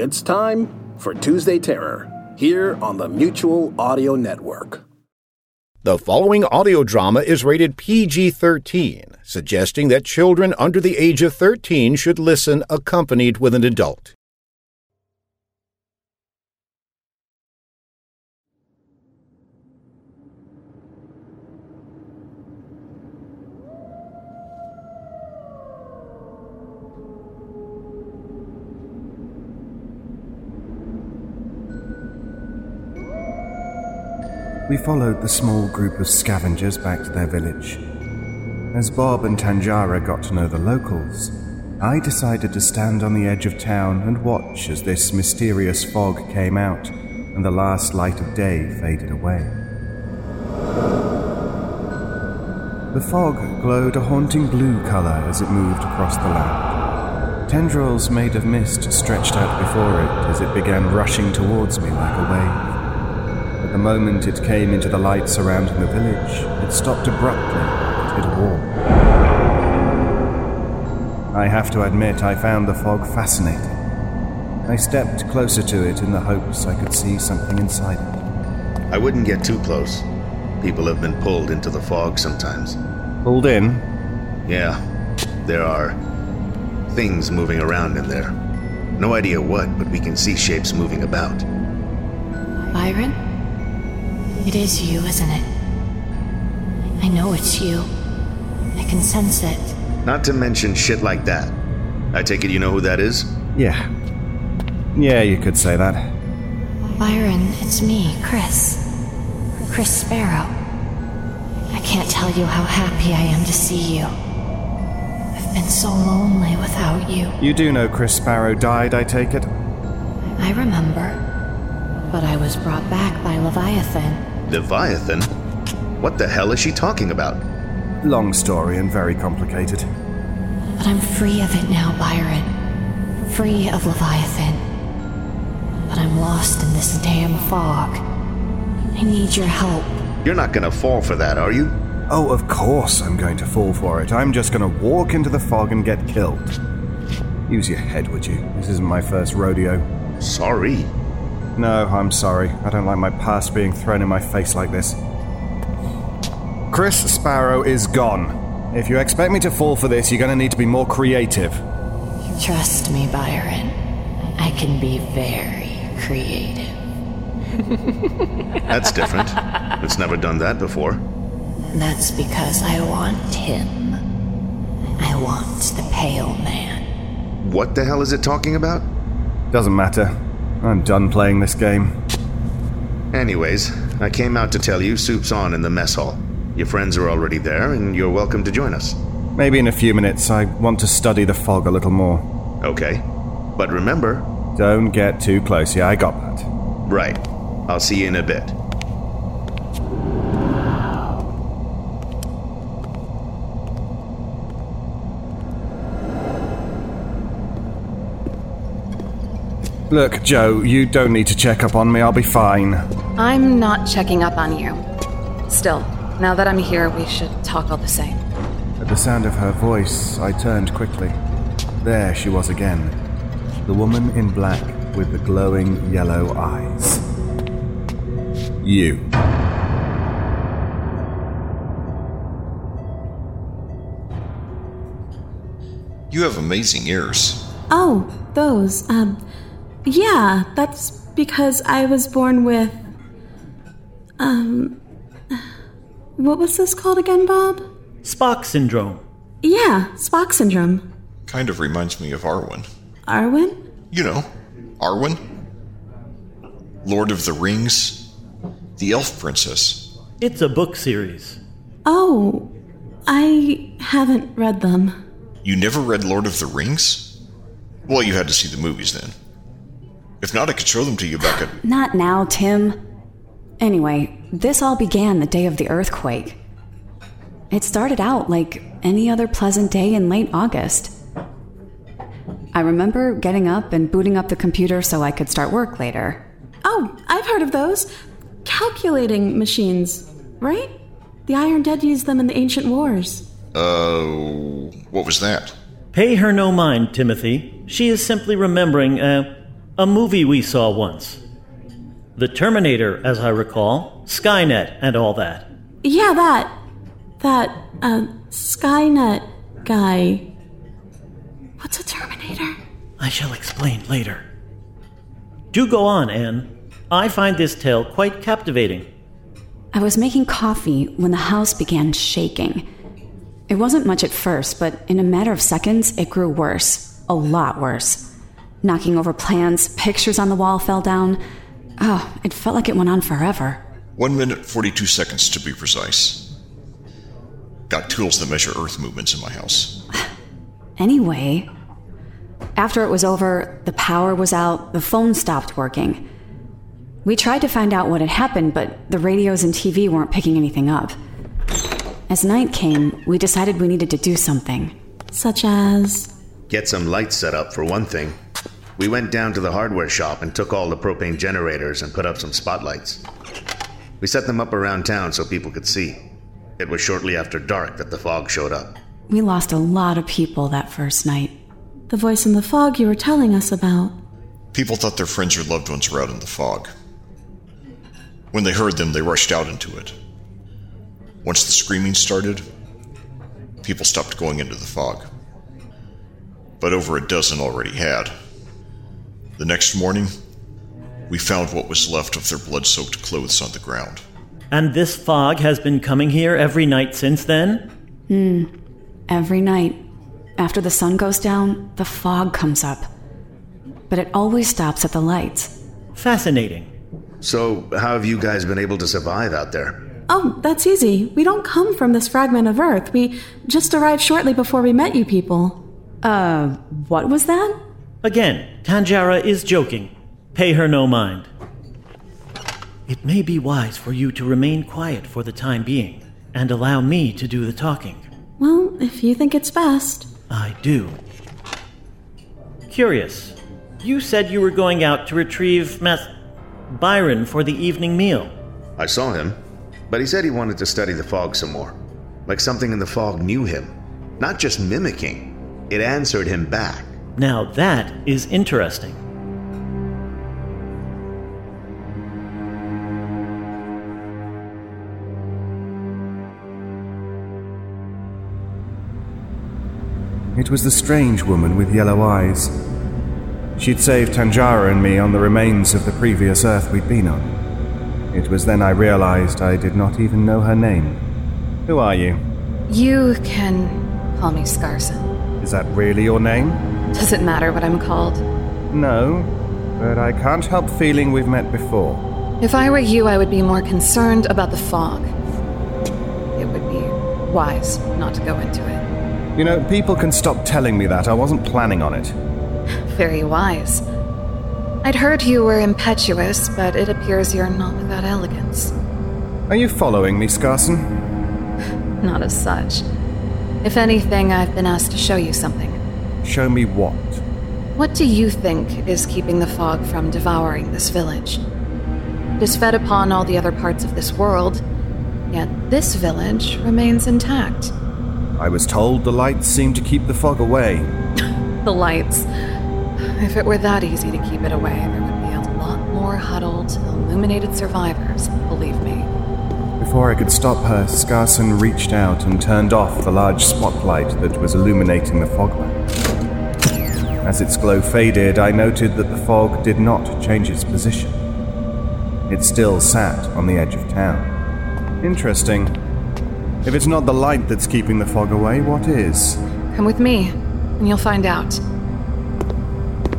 It's time for Tuesday Terror here on the Mutual Audio Network. The following audio drama is rated PG 13, suggesting that children under the age of 13 should listen accompanied with an adult. Followed the small group of scavengers back to their village. As Bob and Tanjara got to know the locals, I decided to stand on the edge of town and watch as this mysterious fog came out and the last light of day faded away. The fog glowed a haunting blue color as it moved across the land. Tendrils made of mist stretched out before it as it began rushing towards me like a wave. But the moment it came into the light surrounding the village, it stopped abruptly and hit a wall. I have to admit, I found the fog fascinating. I stepped closer to it in the hopes I could see something inside it. I wouldn't get too close. People have been pulled into the fog sometimes. Pulled in? Yeah, there are things moving around in there. No idea what, but we can see shapes moving about. Byron? It is you, isn't it? I know it's you. I can sense it. Not to mention shit like that. I take it you know who that is? Yeah. Yeah, you could say that. Byron, it's me, Chris. Chris Sparrow. I can't tell you how happy I am to see you. I've been so lonely without you. You do know Chris Sparrow died, I take it? I remember. But I was brought back by Leviathan. Leviathan? What the hell is she talking about? Long story and very complicated. But I'm free of it now, Byron. Free of Leviathan. But I'm lost in this damn fog. I need your help. You're not gonna fall for that, are you? Oh, of course I'm going to fall for it. I'm just going to walk into the fog and get killed. Use your head, would you? This isn't my first rodeo. Sorry. No, I'm sorry. I don't like my past being thrown in my face like this. Chris Sparrow is gone. If you expect me to fall for this, you're going to need to be more creative. Trust me, Byron. I can be very creative. That's different. it's never done that before. That's because I want him. I want the Pale Man. What the hell is it talking about? Doesn't matter. I'm done playing this game. Anyways, I came out to tell you soup's on in the mess hall. Your friends are already there, and you're welcome to join us. Maybe in a few minutes, I want to study the fog a little more. Okay. But remember, Don't get too close. Yeah, I got that. right. I'll see you in a bit. Look, Joe, you don't need to check up on me. I'll be fine. I'm not checking up on you. Still, now that I'm here, we should talk all the same. At the sound of her voice, I turned quickly. There she was again. The woman in black with the glowing yellow eyes. You. You have amazing ears. Oh, those. Um, yeah, that's because I was born with. Um. What was this called again, Bob? Spock syndrome. Yeah, Spock syndrome. Kind of reminds me of Arwen. Arwen? You know, Arwen? Lord of the Rings? The Elf Princess. It's a book series. Oh, I haven't read them. You never read Lord of the Rings? Well, you had to see the movies then. If not, I could show them to you Beckett. Not now, Tim. Anyway, this all began the day of the earthquake. It started out like any other pleasant day in late August. I remember getting up and booting up the computer so I could start work later. Oh, I've heard of those. Calculating machines, right? The Iron Dead used them in the ancient wars. Uh, what was that? Pay her no mind, Timothy. She is simply remembering a, A movie we saw once. The Terminator, as I recall, Skynet, and all that. Yeah, that. That, uh, Skynet guy. What's a Terminator? I shall explain later. Do go on, Anne. I find this tale quite captivating. I was making coffee when the house began shaking. It wasn't much at first, but in a matter of seconds, it grew worse. A lot worse. Knocking over plans, pictures on the wall fell down. Oh, it felt like it went on forever. One minute, 42 seconds to be precise. Got tools that measure Earth movements in my house. Anyway, after it was over, the power was out, the phone stopped working. We tried to find out what had happened, but the radios and TV weren't picking anything up. As night came, we decided we needed to do something. Such as. Get some lights set up, for one thing. We went down to the hardware shop and took all the propane generators and put up some spotlights. We set them up around town so people could see. It was shortly after dark that the fog showed up. We lost a lot of people that first night. The voice in the fog you were telling us about. People thought their friends or loved ones were out in the fog. When they heard them, they rushed out into it. Once the screaming started, people stopped going into the fog. But over a dozen already had. The next morning, we found what was left of their blood soaked clothes on the ground. And this fog has been coming here every night since then? Hmm. Every night. After the sun goes down, the fog comes up. But it always stops at the lights. Fascinating. So, how have you guys been able to survive out there? Oh, that's easy. We don't come from this fragment of Earth. We just arrived shortly before we met you people. Uh, what was that? Again, Tanjara is joking. Pay her no mind. It may be wise for you to remain quiet for the time being and allow me to do the talking. Well, if you think it's best. I do. Curious. You said you were going out to retrieve Meth. Byron for the evening meal. I saw him, but he said he wanted to study the fog some more. Like something in the fog knew him. Not just mimicking, it answered him back. Now that is interesting. It was the strange woman with yellow eyes. She'd saved Tanjara and me on the remains of the previous Earth we'd been on. It was then I realized I did not even know her name. Who are you? You can call me Scarson. Is that really your name? Does it matter what I'm called? No, but I can't help feeling we've met before. If I were you, I would be more concerned about the fog. It would be wise not to go into it. You know, people can stop telling me that. I wasn't planning on it. Very wise. I'd heard you were impetuous, but it appears you're not without elegance. Are you following me, Scarson? Not as such. If anything, I've been asked to show you something. Show me what? What do you think is keeping the fog from devouring this village? It is fed upon all the other parts of this world, yet this village remains intact. I was told the lights seem to keep the fog away. the lights. If it were that easy to keep it away, there would be a lot more huddled, illuminated survivors, believe me. Before I could stop her, Scarson reached out and turned off the large spotlight that was illuminating the fogland. As its glow faded, I noted that the fog did not change its position. It still sat on the edge of town. Interesting. If it's not the light that's keeping the fog away, what is? Come with me, and you'll find out.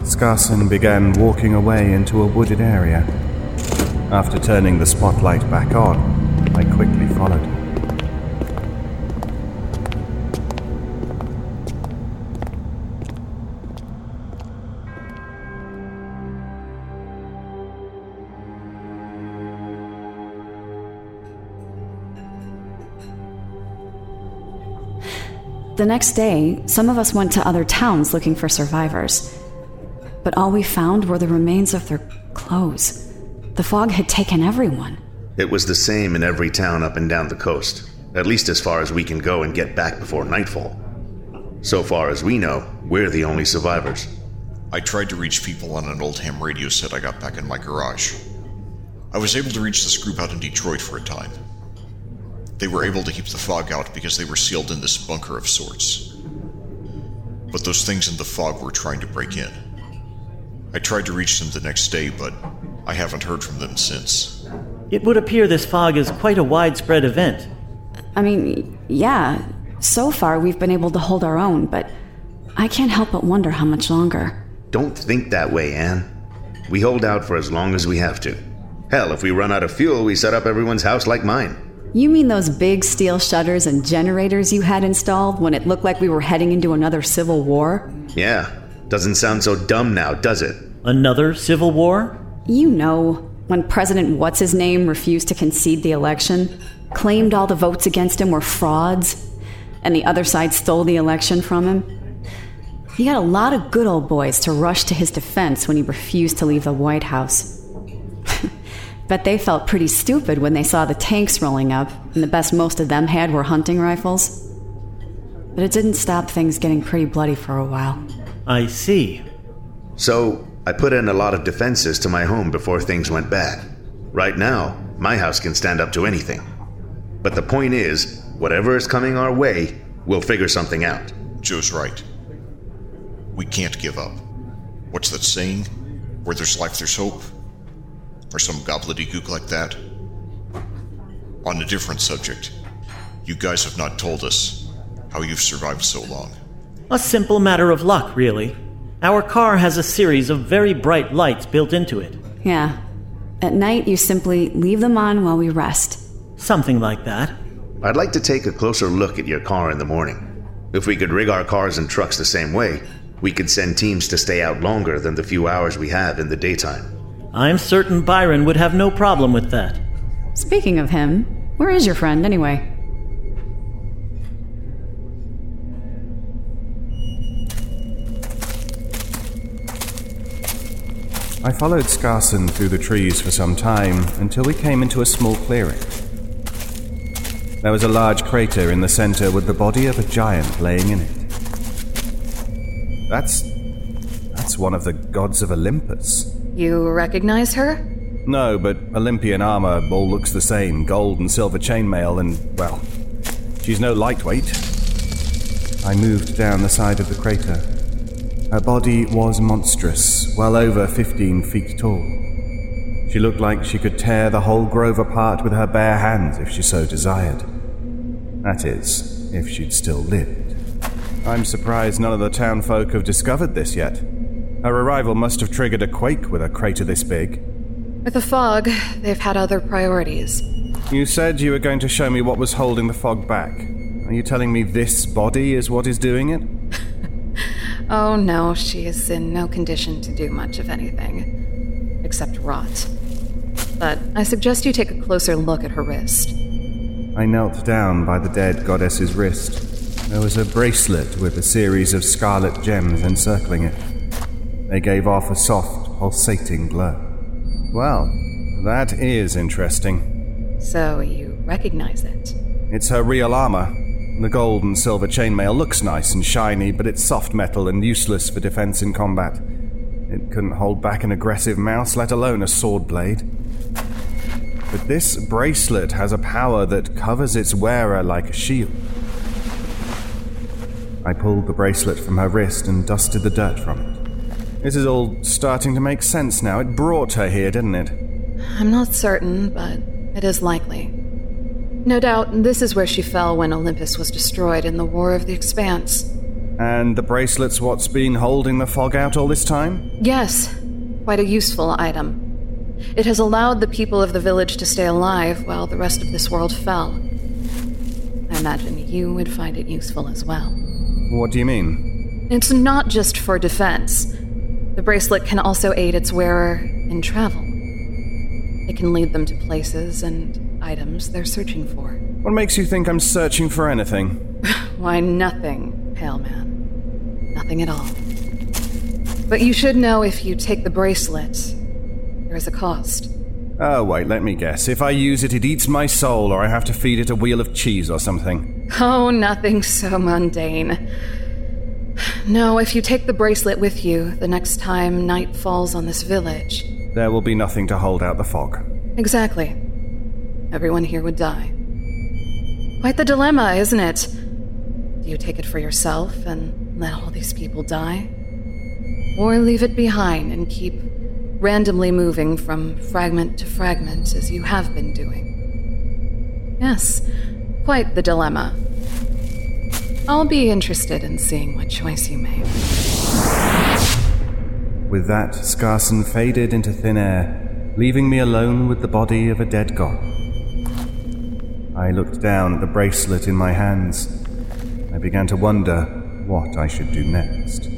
Scarson began walking away into a wooded area. After turning the spotlight back on, I quickly followed The next day, some of us went to other towns looking for survivors. But all we found were the remains of their clothes. The fog had taken everyone. It was the same in every town up and down the coast, at least as far as we can go and get back before nightfall. So far as we know, we're the only survivors. I tried to reach people on an old ham radio set I got back in my garage. I was able to reach this group out in Detroit for a time. They were able to keep the fog out because they were sealed in this bunker of sorts. But those things in the fog were trying to break in. I tried to reach them the next day, but I haven't heard from them since. It would appear this fog is quite a widespread event. I mean, yeah, so far we've been able to hold our own, but I can't help but wonder how much longer. Don't think that way, Anne. We hold out for as long as we have to. Hell, if we run out of fuel, we set up everyone's house like mine. You mean those big steel shutters and generators you had installed when it looked like we were heading into another civil war? Yeah. Doesn't sound so dumb now, does it? Another civil war? You know, when President What's His Name refused to concede the election, claimed all the votes against him were frauds, and the other side stole the election from him. He got a lot of good old boys to rush to his defense when he refused to leave the White House. Bet they felt pretty stupid when they saw the tanks rolling up, and the best most of them had were hunting rifles. But it didn't stop things getting pretty bloody for a while. I see. So, I put in a lot of defenses to my home before things went bad. Right now, my house can stand up to anything. But the point is, whatever is coming our way, we'll figure something out. Joe's right. We can't give up. What's that saying? Where there's life, there's hope? Or some gobbledygook like that? On a different subject, you guys have not told us how you've survived so long. A simple matter of luck, really. Our car has a series of very bright lights built into it. Yeah. At night, you simply leave them on while we rest. Something like that. I'd like to take a closer look at your car in the morning. If we could rig our cars and trucks the same way, we could send teams to stay out longer than the few hours we have in the daytime. I'm certain Byron would have no problem with that. Speaking of him, where is your friend anyway? I followed Scarson through the trees for some time until we came into a small clearing. There was a large crater in the center with the body of a giant laying in it. That's. that's one of the gods of Olympus. You recognize her? No, but Olympian armor all looks the same gold and silver chainmail, and, well, she's no lightweight. I moved down the side of the crater. Her body was monstrous, well over 15 feet tall. She looked like she could tear the whole grove apart with her bare hands if she so desired. That is, if she'd still lived. I'm surprised none of the town folk have discovered this yet. Her arrival must have triggered a quake with a crater this big. With the fog, they've had other priorities. You said you were going to show me what was holding the fog back. Are you telling me this body is what is doing it? Oh no, she is in no condition to do much of anything. Except rot. But I suggest you take a closer look at her wrist. I knelt down by the dead goddess's wrist. There was a bracelet with a series of scarlet gems encircling it. They gave off a soft, pulsating glow. Well, that is interesting. So you recognize it? It's her real armor. The gold and silver chainmail looks nice and shiny, but it's soft metal and useless for defense in combat. It couldn't hold back an aggressive mouse, let alone a sword blade. But this bracelet has a power that covers its wearer like a shield. I pulled the bracelet from her wrist and dusted the dirt from it. This is all starting to make sense now. It brought her here, didn't it? I'm not certain, but it is likely. No doubt this is where she fell when Olympus was destroyed in the War of the Expanse. And the bracelet's what's been holding the fog out all this time? Yes, quite a useful item. It has allowed the people of the village to stay alive while the rest of this world fell. I imagine you would find it useful as well. What do you mean? It's not just for defense. The bracelet can also aid its wearer in travel. It can lead them to places and items they're searching for. What makes you think I'm searching for anything? Why, nothing, Pale Man. Nothing at all. But you should know if you take the bracelet, there is a cost. Oh, wait, let me guess. If I use it, it eats my soul, or I have to feed it a wheel of cheese or something. Oh, nothing so mundane. No, if you take the bracelet with you, the next time night falls on this village. There will be nothing to hold out the fog. Exactly. Everyone here would die. Quite the dilemma, isn't it? Do you take it for yourself and let all these people die? Or leave it behind and keep randomly moving from fragment to fragment as you have been doing? Yes, quite the dilemma. I'll be interested in seeing what choice you make. With that, Scarson faded into thin air, leaving me alone with the body of a dead god. I looked down at the bracelet in my hands. I began to wonder what I should do next.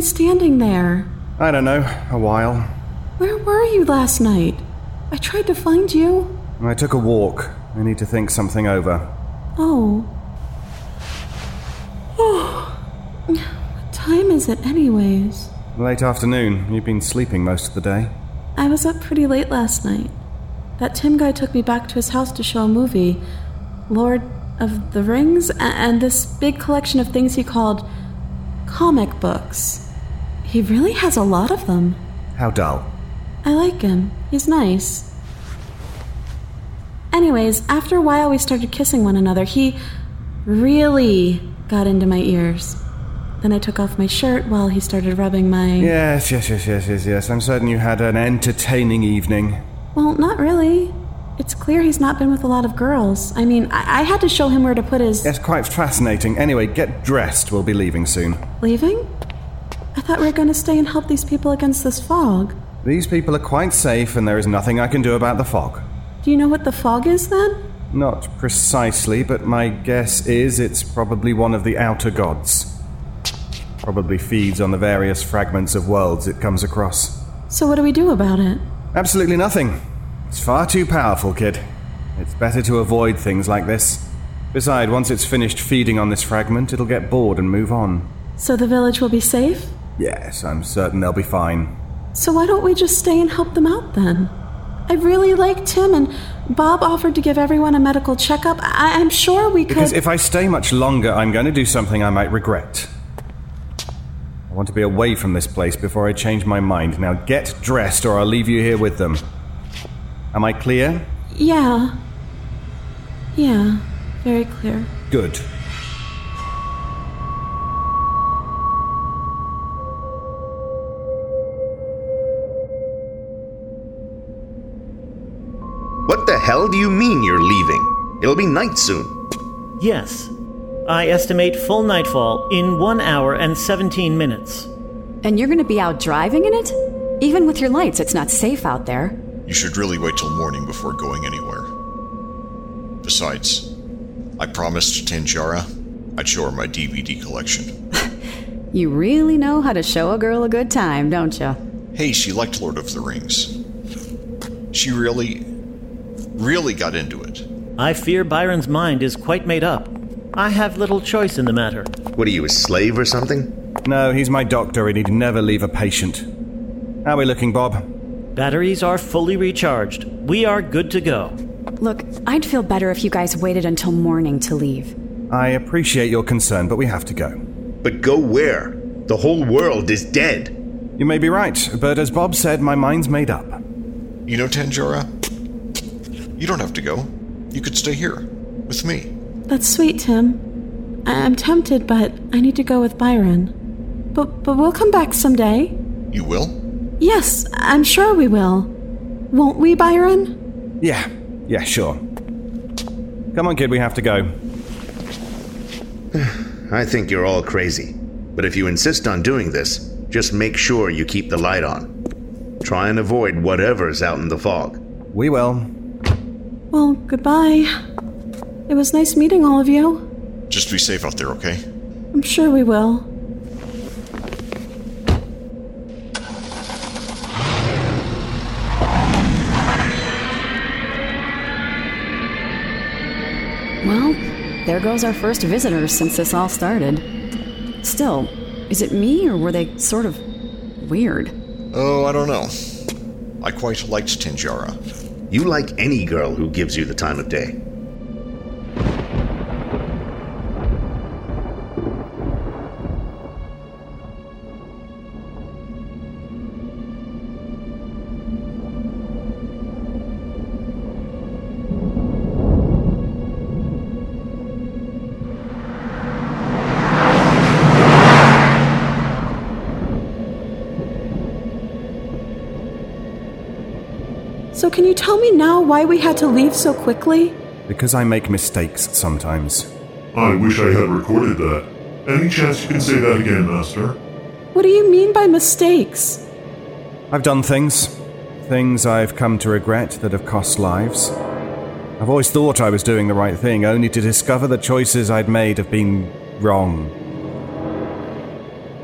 Been standing there? I don't know, a while. Where were you last night? I tried to find you. I took a walk. I need to think something over. Oh. Oh. What time is it, anyways? Late afternoon. You've been sleeping most of the day. I was up pretty late last night. That Tim guy took me back to his house to show a movie Lord of the Rings, and this big collection of things he called comic books. He really has a lot of them. How dull. I like him. He's nice. Anyways, after a while we started kissing one another. He really got into my ears. Then I took off my shirt while he started rubbing my. Yes, yes, yes, yes, yes, yes. I'm certain you had an entertaining evening. Well, not really. It's clear he's not been with a lot of girls. I mean, I, I had to show him where to put his. Yes, quite fascinating. Anyway, get dressed. We'll be leaving soon. Leaving? I thought we were going to stay and help these people against this fog. These people are quite safe, and there is nothing I can do about the fog. Do you know what the fog is then? Not precisely, but my guess is it's probably one of the outer gods. Probably feeds on the various fragments of worlds it comes across. So, what do we do about it? Absolutely nothing. It's far too powerful, kid. It's better to avoid things like this. Besides, once it's finished feeding on this fragment, it'll get bored and move on. So the village will be safe? Yes, I'm certain they'll be fine. So, why don't we just stay and help them out then? I really like Tim, and Bob offered to give everyone a medical checkup. I- I'm sure we could. Because if I stay much longer, I'm going to do something I might regret. I want to be away from this place before I change my mind. Now get dressed, or I'll leave you here with them. Am I clear? Yeah. Yeah, very clear. Good. What the hell do you mean you're leaving? It'll be night soon. Yes. I estimate full nightfall in 1 hour and 17 minutes. And you're gonna be out driving in it? Even with your lights, it's not safe out there. You should really wait till morning before going anywhere. Besides, I promised Tanjara I'd show her my DVD collection. You really know how to show a girl a good time, don't you? Hey, she liked Lord of the Rings. She really, really got into it. I fear Byron's mind is quite made up. I have little choice in the matter. What are you, a slave or something? No, he's my doctor and he'd never leave a patient. How are we looking, Bob? Batteries are fully recharged. We are good to go. Look, I'd feel better if you guys waited until morning to leave. I appreciate your concern, but we have to go. But go where? The whole world is dead. You may be right, but as Bob said, my mind's made up. You know, Tanjara, you don't have to go. You could stay here with me. That's sweet, Tim. I- I'm tempted, but I need to go with Byron. But but we'll come back someday. You will? Yes, I'm sure we will. Won't we, Byron? Yeah, yeah, sure. Come on, kid, we have to go. I think you're all crazy. But if you insist on doing this, just make sure you keep the light on. Try and avoid whatever's out in the fog. We will. Well, goodbye. It was nice meeting all of you. Just be safe out there, okay? I'm sure we will. Well, there goes our first visitor since this all started. Still, is it me or were they sort of weird? Oh, I don't know. I quite liked Tanjara. You like any girl who gives you the time of day. So, can you tell me now why we had to leave so quickly? Because I make mistakes sometimes. I wish I had recorded that. Any chance you can say that again, Master? What do you mean by mistakes? I've done things. Things I've come to regret that have cost lives. I've always thought I was doing the right thing, only to discover the choices I'd made have been wrong.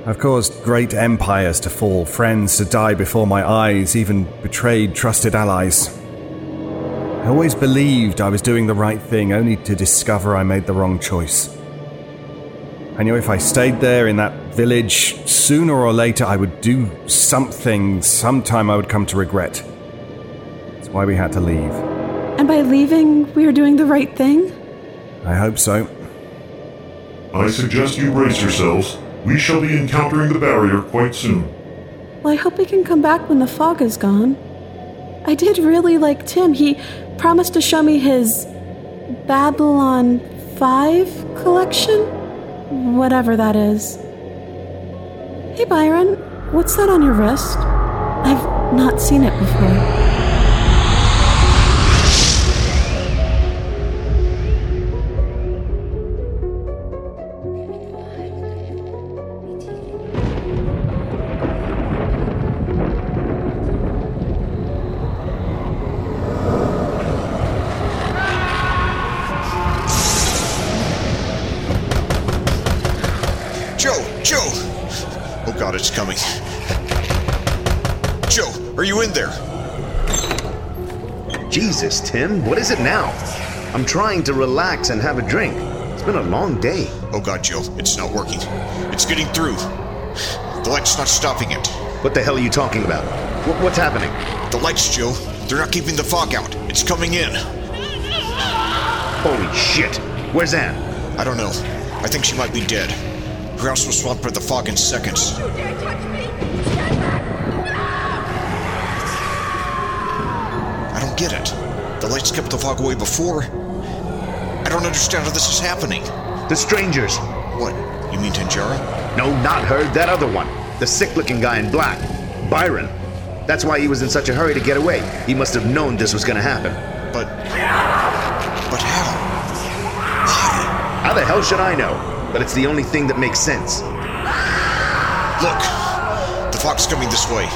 I've caused great empires to fall, friends to die before my eyes, even betrayed trusted allies. I always believed I was doing the right thing, only to discover I made the wrong choice. I knew if I stayed there in that village, sooner or later I would do something, sometime I would come to regret. That's why we had to leave. And by leaving, we are doing the right thing? I hope so. I suggest you brace yourselves. We shall be encountering the barrier quite soon. Well, I hope we can come back when the fog is gone. I did really like Tim. He promised to show me his Babylon 5 collection? Whatever that is. Hey, Byron, what's that on your wrist? I've not seen it before. Joe! Joe! Oh god, it's coming. Joe, are you in there? Jesus, Tim, what is it now? I'm trying to relax and have a drink. It's been a long day. Oh god, Joe, it's not working. It's getting through. The light's not stopping it. What the hell are you talking about? Wh- what's happening? The lights, Joe, they're not keeping the fog out. It's coming in. Holy shit! Where's Anne? I don't know. I think she might be dead. Her house was swamped by the fog in seconds. You dare touch me? No! I don't get it. The lights kept the fog away before. I don't understand how this is happening. The strangers. What? You mean Tanjara? No, not her, that other one. The sick looking guy in black. Byron. That's why he was in such a hurry to get away. He must have known this was gonna happen. But. But how? How the hell should I know? But it's the only thing that makes sense. Look! The fog's coming this way.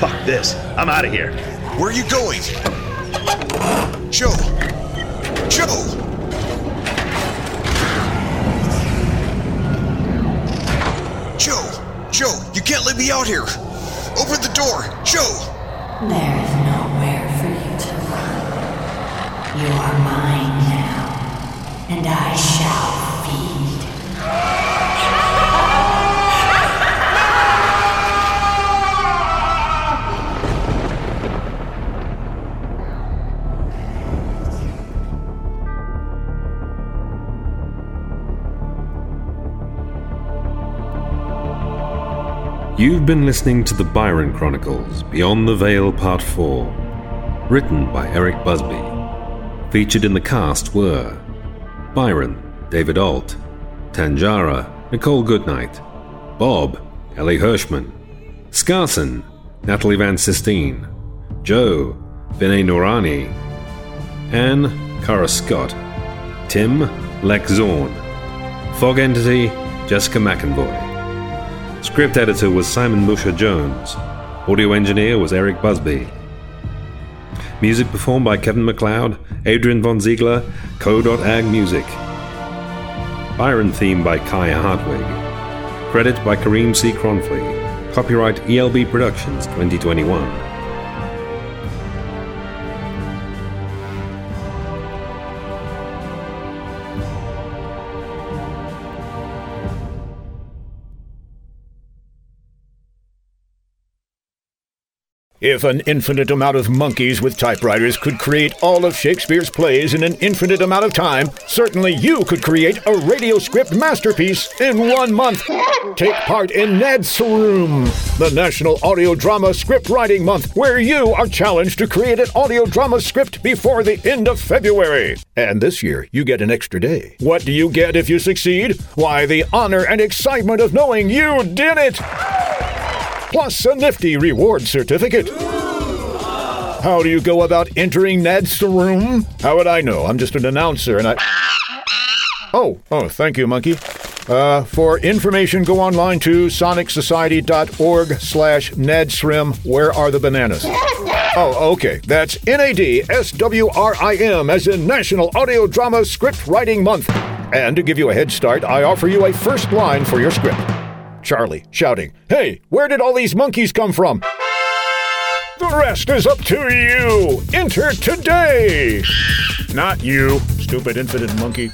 Fuck this. I'm out of here. Where are you going? Joe! Joe! Joe! Joe! You can't let me out here! Open the door! Joe! There is nowhere for you to run. You are mine now, and I shall You've been listening to the Byron Chronicles Beyond the Veil Part 4, written by Eric Busby. Featured in the cast were Byron, David Alt, Tanjara, Nicole Goodnight, Bob, Ellie Hirschman, Scarson, Natalie Van Sistine, Joe, Vinay Noorani, Anne, Cara Scott, Tim, Lex Zorn, Fog Entity, Jessica McEvoy. Script editor was Simon Busher Jones. Audio engineer was Eric Busby. Music performed by Kevin MacLeod, Adrian Von Ziegler, Co.Ag Music. Byron theme by Kai Hartwig. Credit by Kareem C. Cronfley. Copyright ELB Productions 2021. If an infinite amount of monkeys with typewriters could create all of Shakespeare's plays in an infinite amount of time, certainly you could create a radio script masterpiece in one month. Take part in Ned's Room, the National Audio Drama Script Writing Month, where you are challenged to create an audio drama script before the end of February. And this year, you get an extra day. What do you get if you succeed? Why, the honor and excitement of knowing you did it! Plus a nifty reward certificate. How do you go about entering Ned's room? How would I know? I'm just an announcer and I. Oh, oh, thank you, monkey. Uh, for information, go online to sonicsociety.org slash nadswrim. Where are the bananas? Oh, okay. That's N-A-D-S-W-R-I-M as in National Audio Drama Script Writing Month. And to give you a head start, I offer you a first line for your script. Charlie shouting, Hey, where did all these monkeys come from? The rest is up to you! Enter today! Not you, stupid infinite monkey.